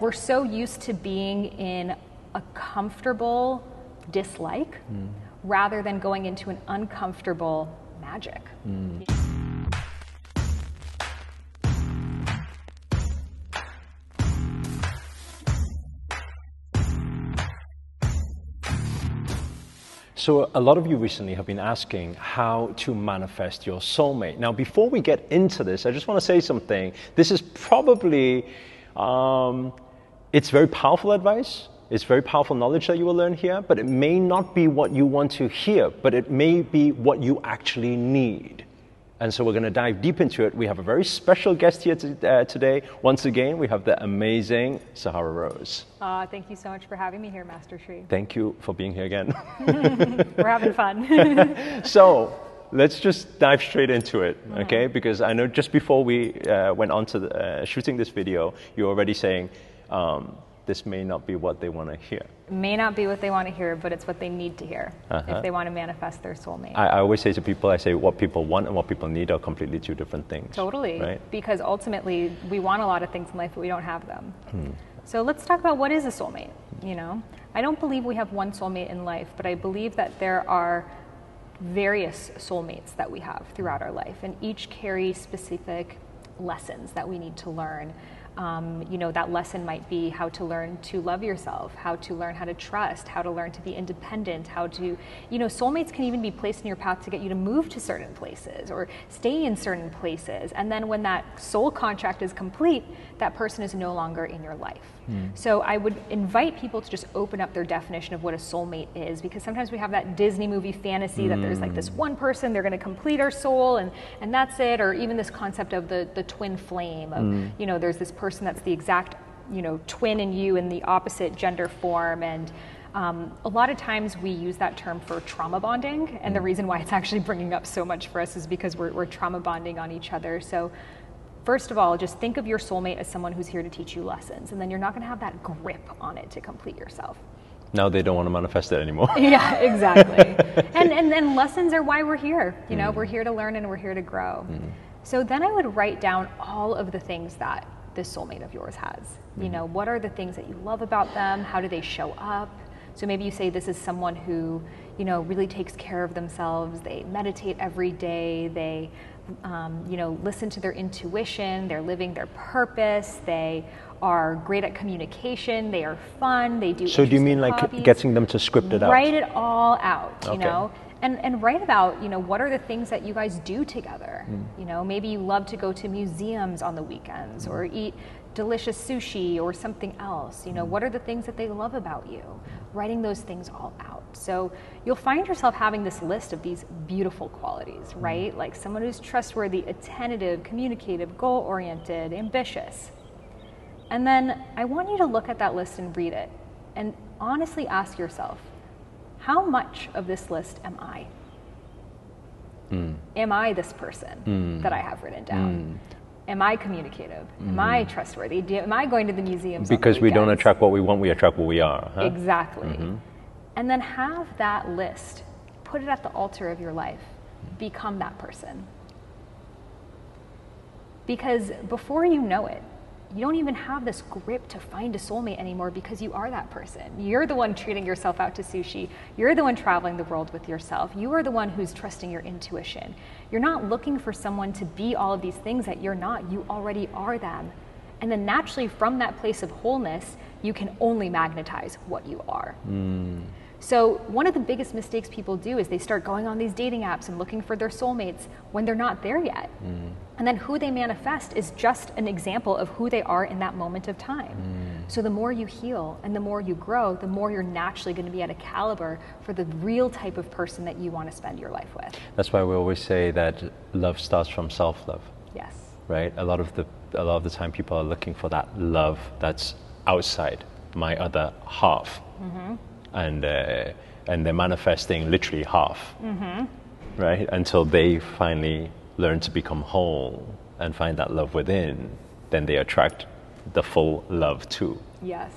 we're so used to being in a comfortable dislike rather than going into an uncomfortable magic. So, a lot of you recently have been asking how to manifest your soulmate. Now, before we get into this, I just want to say something. This is probably, um, it's very powerful advice. It's very powerful knowledge that you will learn here, but it may not be what you want to hear, but it may be what you actually need. And so we're going to dive deep into it. We have a very special guest here to, uh, today. Once again, we have the amazing Sahara Rose. Uh, thank you so much for having me here, Master Sri. Thank you for being here again. We're having fun. so let's just dive straight into it, okay? Because I know just before we uh, went on to the, uh, shooting this video, you were already saying um, this may not be what they want to hear. May not be what they want to hear, but it's what they need to hear Uh-huh. if they want to manifest their soulmate. I, I always say to people, I say what people want and what people need are completely two different things. Totally. Right? Because ultimately, we want a lot of things in life, but we don't have them. Hmm. So let's talk about what is a soulmate. You know, I don't believe we have one soulmate in life, but I believe that there are various soulmates that we have throughout our life, and each carry specific lessons that we need to learn. Um, you know, that lesson might be how to learn to love yourself, how to learn how to trust, how to learn to be independent, how to, you know, soulmates can even be placed in your path to get you to move to certain places or stay in certain places. And then when that soul contract is complete, that person is no longer in your life. Hmm. So I would invite people to just open up their definition of what a soulmate is because sometimes we have that Disney movie fantasy that there's like this hmm. one person, they're going to complete our soul and, and that's it. Or even this concept of the, the twin flame of, hmm. you know, there's this person that's the exact, you know, twin in you in the opposite gender form. And um, a lot of times we use that term for trauma bonding. And the reason why it's actually bringing up so much for us is because we're, we're trauma bonding on each other. So First of all, just think of your soulmate as someone who's here to teach you lessons, and then you're not going to have that grip on it to complete yourself. Now they don't want to manifest it anymore. Yeah, exactly. and, and and lessons are why we're here. You know, mm-hmm. we're here to learn and we're here to grow. Mm-hmm. So then I would write down all of the things that this soulmate of yours has. You mm-hmm. know, what are the things that you love about them? How do they show up? So maybe you say this is someone who, you know, really takes care of themselves. They meditate every day. They, um, you know, listen to their intuition. They're living their purpose. They are great at communication. They are fun. They do. so do you mean like hobbies getting them to script it out? write it all out you Okay. know and and write about you know what are the things that you guys do together Hmm. you know maybe you love to go to museums on the weekends or Hmm. eat delicious sushi or something else you know Hmm. what are the things that they love about you writing those things all out so you'll find yourself having this list of these beautiful qualities Hmm. right like someone who's trustworthy attentive communicative goal oriented ambitious and then I want you to look at that list and read it and honestly ask yourself, how much of this list am I? Hmm. Am I this person hmm. that I have written down? Hmm. Am I communicative? Am I trustworthy? Do, am I going to the museums? on the Because we don't attract what we want, we attract what we are. Huh? Exactly. Mm-hmm. And then have that list, put it at the altar of your life, become that person. Because before you know it, you don't even have this grip to find a soulmate anymore because you are that person. You're the one treating yourself out to sushi. You're the one traveling the world with yourself. You are the one who's trusting your intuition. You're not looking for someone to be all of these things that you're not. You already are them. And then naturally, from that place of wholeness, you can only magnetize what you are. Hmm. So, one of the biggest mistakes people do is they start going on these dating apps and looking for their soulmates when they're not there yet. Hmm. And then who they manifest is just an example of who they are in that moment of time. Hmm. So, the more you heal and the more you grow, the more you're naturally going to be at a caliber for the real type of person that you want to spend your life with. That's why we always say that love starts from self love. Yes. right? A lot of the a lot of the time, people are looking for that love that's outside my other half, and uh, and they're manifesting literally half, right? Until they finally learn to become whole and find that love within, then they attract the full love too. Yes.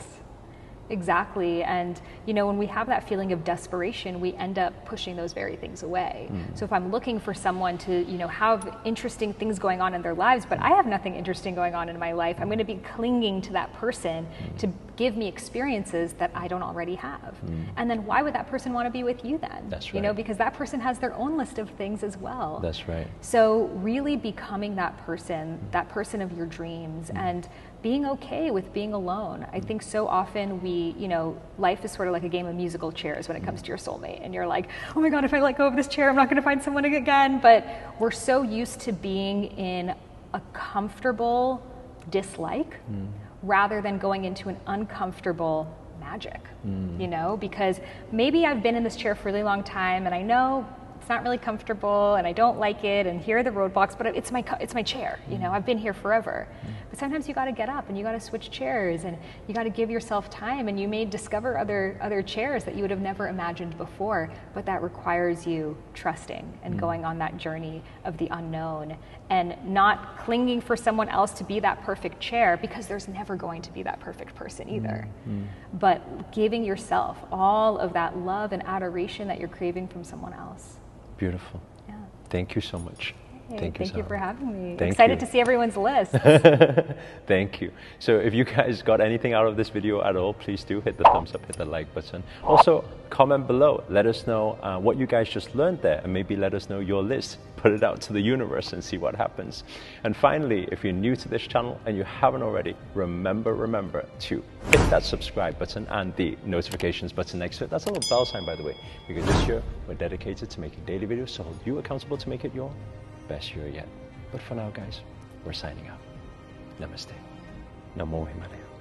Exactly. And, you know, when we have that feeling of desperation, we end up pushing those very things away. Mm. So if I'm looking for someone to, you know, have interesting things going on in their lives, but I have nothing interesting going on in my life, I'm going to be clinging to that person mm. to give me experiences that I don't already have. Mm. And then why would that person want to be with you then? That's right. You know, because that person has their own list of things as well. That's right. So really becoming that person, that person of your dreams mm. and being okay with being alone. I think so often we, you know, life is sort of like a game of musical chairs when it comes to your soulmate. And you're like, oh my God, if I let go of this chair, I'm not going to find someone again. But we're so used to being in a comfortable dislike mm. rather than going into an uncomfortable magic, mm. you know, because maybe I've been in this chair for a really long time and I know it's not really comfortable and I don't like it and here are the roadblocks, but it's my, it's my chair, you know, I've been here forever. But sometimes you got to get up and you got to switch chairs and you got to give yourself time and you may discover other, other chairs that you would have never imagined before, but that requires you trusting and mm. going on that journey of the unknown and not clinging for someone else to be that perfect chair because there's never going to be that perfect person either. Mm. But giving yourself all of that love and adoration that you're craving from someone else. Beautiful. Yeah. Thank you so much. Hey, thank you, thank you for having me. Thank Excited you. to see everyone's list. thank you. So if you guys got anything out of this video at all, please do hit the thumbs up, hit the like button. Also, comment below. Let us know uh, what you guys just learned there and maybe let us know your list. Put it out to the universe and see what happens. And finally, if you're new to this channel and you haven't already, remember, remember to hit that subscribe button and the notifications button next to it. That's a little bell sign, by the way, because this year we're dedicated to making daily videos to hold you accountable to make it your best year yet. But for now, guys, we're signing out. Namaste. Namo Himalaya.